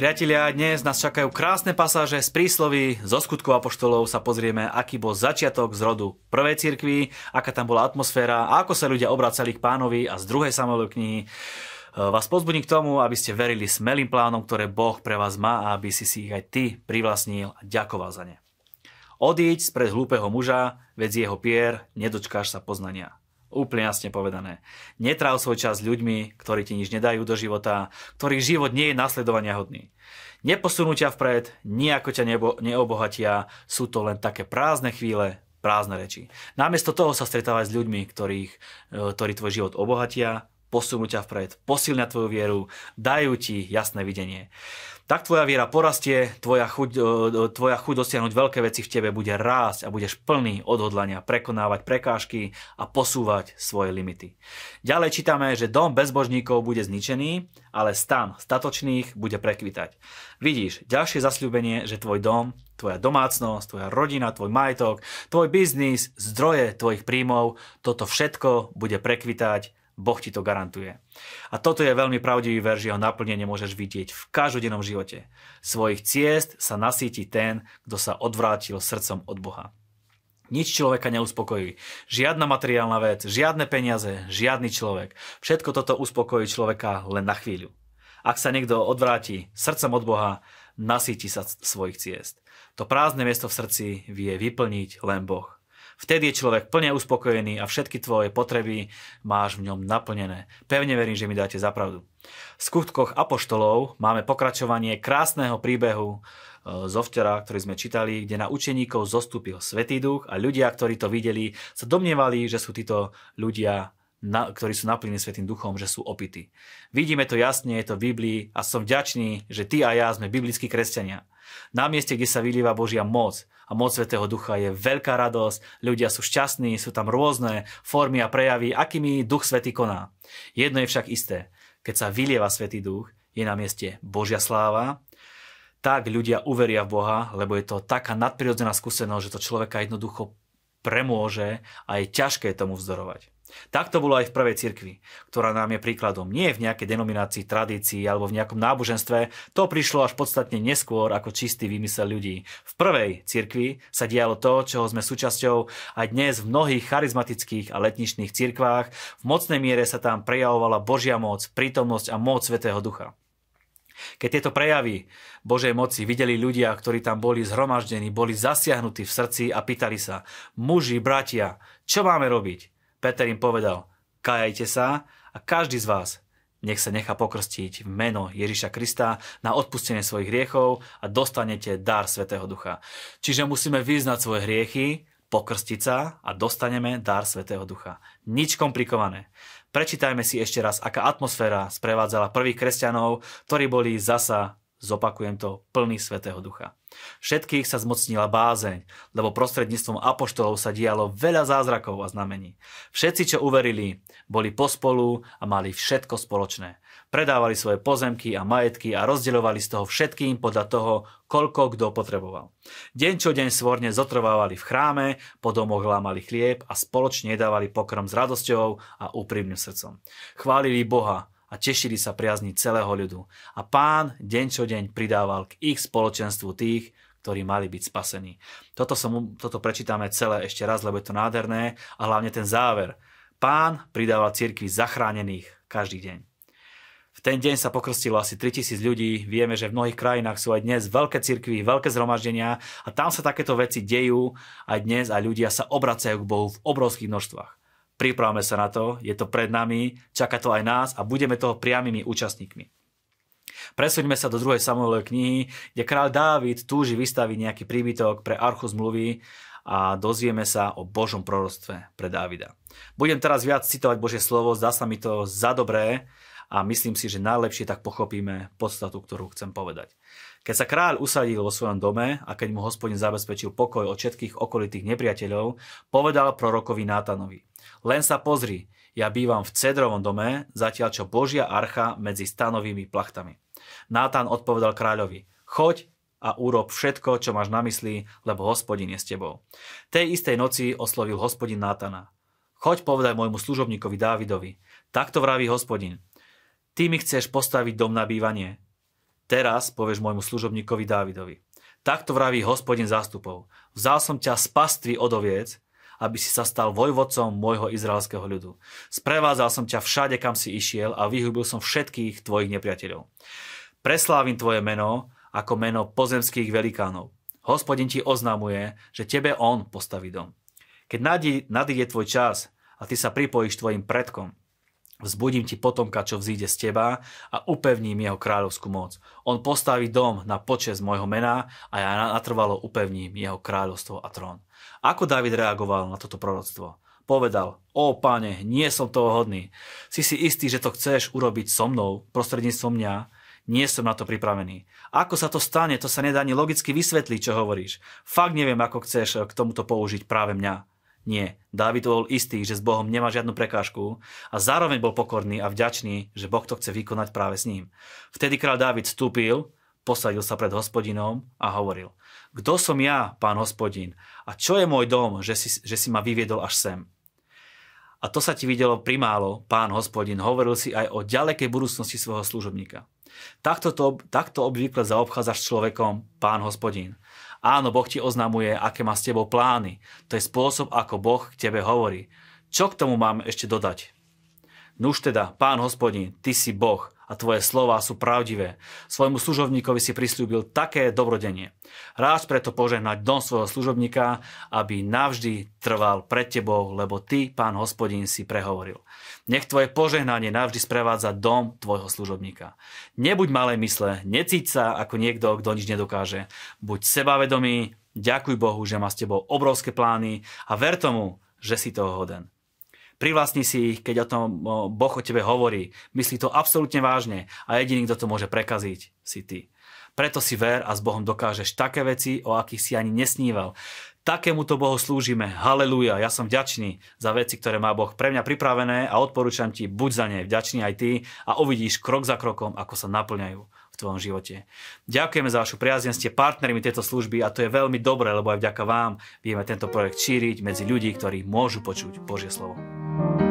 Priatelia, dnes nás čakajú krásne pasáže z prísloví, zo skutkov apoštolov sa pozrieme, aký bol začiatok z rodu prvej cirkvi, aká tam bola atmosféra a ako sa ľudia obracali k pánovi a z druhej Samuelovej knihy. E, vás pozbudím k tomu, aby ste verili smelým plánom, ktoré Boh pre vás má a aby si si ich aj ty privlastnil a ďakoval za ne. Odíď spred hlúpeho muža, veď jeho pier, nedočkáš sa poznania. Úplne jasne povedané. Netráv svoj čas s ľuďmi, ktorí ti nič nedajú do života, ktorých život nie je nasledovania hodný. Neposunú ťa vpred, nejako ťa nebo, neobohatia, sú to len také prázdne chvíle, prázdne reči. Namiesto toho sa stretávaj s ľuďmi, ktorých, e, ktorí tvoj život obohatia, posunú ťa vpred, posilňa tvoju vieru, dajú ti jasné videnie tak tvoja viera porastie, tvoja chuť, tvoja chuť dosiahnuť veľké veci v tebe bude rásť a budeš plný odhodlania prekonávať prekážky a posúvať svoje limity. Ďalej čítame, že dom bezbožníkov bude zničený, ale stan statočných bude prekvitať. Vidíš, ďalšie zasľúbenie, že tvoj dom, tvoja domácnosť, tvoja rodina, tvoj majetok, tvoj biznis, zdroje tvojich príjmov, toto všetko bude prekvitať Boh ti to garantuje. A toto je veľmi pravdivý verž, jeho naplnenie môžeš vidieť v každodennom živote. Svojich ciest sa nasíti ten, kto sa odvrátil srdcom od Boha. Nič človeka neuspokojí. Žiadna materiálna vec, žiadne peniaze, žiadny človek. Všetko toto uspokojí človeka len na chvíľu. Ak sa niekto odvráti srdcom od Boha, nasíti sa svojich ciest. To prázdne miesto v srdci vie vyplniť len Boh. Vtedy je človek plne uspokojený a všetky tvoje potreby máš v ňom naplnené. Pevne verím, že mi dáte zapravdu. V skutkoch apoštolov máme pokračovanie krásneho príbehu e, zo včera, ktorý sme čítali, kde na učeníkov zostúpil Svetý duch a ľudia, ktorí to videli, sa domnievali, že sú títo ľudia na, ktorí sú naplnení Svetým duchom, že sú opity. Vidíme to jasne, je to v Biblii a som vďačný, že ty a ja sme biblickí kresťania. Na mieste, kde sa vylíva Božia moc a moc Svetého Ducha je veľká radosť, ľudia sú šťastní, sú tam rôzne formy a prejavy, akými Duch Svetý koná. Jedno je však isté, keď sa vylieva Svetý Duch, je na mieste Božia sláva, tak ľudia uveria v Boha, lebo je to taká nadprirodzená skúsenosť, že to človeka jednoducho premôže a je ťažké tomu vzdorovať. Tak to bolo aj v prvej cirkvi, ktorá nám je príkladom. Nie v nejakej denominácii, tradícii alebo v nejakom náboženstve, to prišlo až podstatne neskôr ako čistý výmysel ľudí. V prvej cirkvi sa dialo to, čoho sme súčasťou aj dnes v mnohých charizmatických a letničných cirkvách. V mocnej miere sa tam prejavovala Božia moc, prítomnosť a moc Svetého Ducha. Keď tieto prejavy Božej moci videli ľudia, ktorí tam boli zhromaždení, boli zasiahnutí v srdci a pýtali sa, muži, bratia, čo máme robiť? Peter im povedal, kajajte sa a každý z vás nech sa nechá pokrstiť v meno Ježiša Krista na odpustenie svojich hriechov a dostanete dar Svetého Ducha. Čiže musíme vyznať svoje hriechy, pokrstiť sa a dostaneme dar Svetého Ducha. Nič komplikované. Prečítajme si ešte raz, aká atmosféra sprevádzala prvých kresťanov, ktorí boli zasa Zopakujem to, plný Svetého Ducha. Všetkých sa zmocnila bázeň, lebo prostredníctvom apoštolov sa dialo veľa zázrakov a znamení. Všetci, čo uverili, boli pospolu a mali všetko spoločné. Predávali svoje pozemky a majetky a rozdeľovali z toho všetkým podľa toho, koľko kto potreboval. Deň čo deň svorne zotrvávali v chráme, po domoch lámali chlieb a spoločne dávali pokrm s radosťou a úprimným srdcom. Chválili Boha a tešili sa priazni celého ľudu. A pán deň čo deň pridával k ich spoločenstvu tých, ktorí mali byť spasení. Toto, som, toto prečítame celé ešte raz, lebo je to nádherné a hlavne ten záver. Pán pridával cirkvi zachránených každý deň. V ten deň sa pokrstilo asi 3000 ľudí. Vieme, že v mnohých krajinách sú aj dnes veľké cirkvy, veľké zhromaždenia a tam sa takéto veci dejú aj dnes a ľudia sa obracajú k Bohu v obrovských množstvách. Pripravme sa na to, je to pred nami, čaká to aj nás a budeme toho priamými účastníkmi. Presuňme sa do druhej Samuelovej knihy, kde kráľ Dávid túži vystaviť nejaký príbytok pre archu zmluvy a dozvieme sa o Božom proroctve pre Dávida. Budem teraz viac citovať Božie slovo, zdá sa mi to za dobré a myslím si, že najlepšie tak pochopíme podstatu, ktorú chcem povedať. Keď sa kráľ usadil vo svojom dome a keď mu hospodin zabezpečil pokoj od všetkých okolitých nepriateľov, povedal prorokovi Nátanovi. Len sa pozri, ja bývam v cedrovom dome, zatiaľ čo Božia archa medzi stanovými plachtami. Nátan odpovedal kráľovi, choď a urob všetko, čo máš na mysli, lebo hospodin je s tebou. Tej istej noci oslovil hospodin Nátana. Choď povedať môjmu služobníkovi Dávidovi. Takto vraví hospodin. Ty mi chceš postaviť dom na bývanie. Teraz povieš môjmu služobníkovi Dávidovi. Takto vraví hospodin zástupov. Vzal som ťa z pastvy od oviec, aby si sa stal vojvodcom môjho izraelského ľudu. Sprevádzal som ťa všade, kam si išiel a vyhubil som všetkých tvojich nepriateľov. Preslávim tvoje meno ako meno pozemských velikánov. Hospodin ti oznamuje, že tebe on postaví dom. Keď nadíde tvoj čas a ty sa pripojíš tvojim predkom, Vzbudím ti potomka, čo vzíde z teba a upevním jeho kráľovskú moc. On postaví dom na počes môjho mena a ja natrvalo upevním jeho kráľovstvo a trón. Ako David reagoval na toto proroctvo? Povedal, o páne, nie som toho hodný. Si si istý, že to chceš urobiť so mnou, prostredníctvom mňa? Nie som na to pripravený. Ako sa to stane, to sa nedá ani logicky vysvetliť, čo hovoríš. Fakt neviem, ako chceš k tomuto použiť práve mňa. Nie, Dávid bol istý, že s Bohom nemá žiadnu prekážku a zároveň bol pokorný a vďačný, že Boh to chce vykonať práve s ním. Vtedy kráľ Dávid vstúpil, posadil sa pred hospodinom a hovoril, kto som ja, pán hospodin, a čo je môj dom, že si, že si ma vyviedol až sem? A to sa ti videlo primálo, pán hospodin, hovoril si aj o ďalekej budúcnosti svojho služobníka. Takto, to, takto obvykle zaobchádzaš s človekom, pán hospodin. Áno, Boh ti oznamuje, aké má s tebou plány. To je spôsob, ako Boh k tebe hovorí. Čo k tomu mám ešte dodať? Nuž teda, pán hospodin, ty si Boh a tvoje slova sú pravdivé. Svojmu služobníkovi si prislúbil také dobrodenie. Rád preto požehnať dom svojho služobníka, aby navždy trval pred tebou, lebo ty, pán hospodín, si prehovoril. Nech tvoje požehnanie navždy sprevádza dom tvojho služobníka. Nebuď malé mysle, necíť sa ako niekto, kto nič nedokáže. Buď sebavedomý, ďakuj Bohu, že má s tebou obrovské plány a ver tomu, že si toho hoden. Privlastni si ich, keď o tom Boh o tebe hovorí. Myslí to absolútne vážne a jediný, kto to môže prekaziť, si ty. Preto si ver a s Bohom dokážeš také veci, o akých si ani nesníval. Takémuto Bohu slúžime. Halelúja, ja som vďačný za veci, ktoré má Boh pre mňa pripravené a odporúčam ti, buď za ne vďačný aj ty a uvidíš krok za krokom, ako sa naplňajú v tvojom živote. Ďakujeme za vašu priazeň, ste partnermi tejto služby a to je veľmi dobré, lebo aj vďaka vám vieme tento projekt šíriť medzi ľudí, ktorí môžu počuť Božie slovo. thank you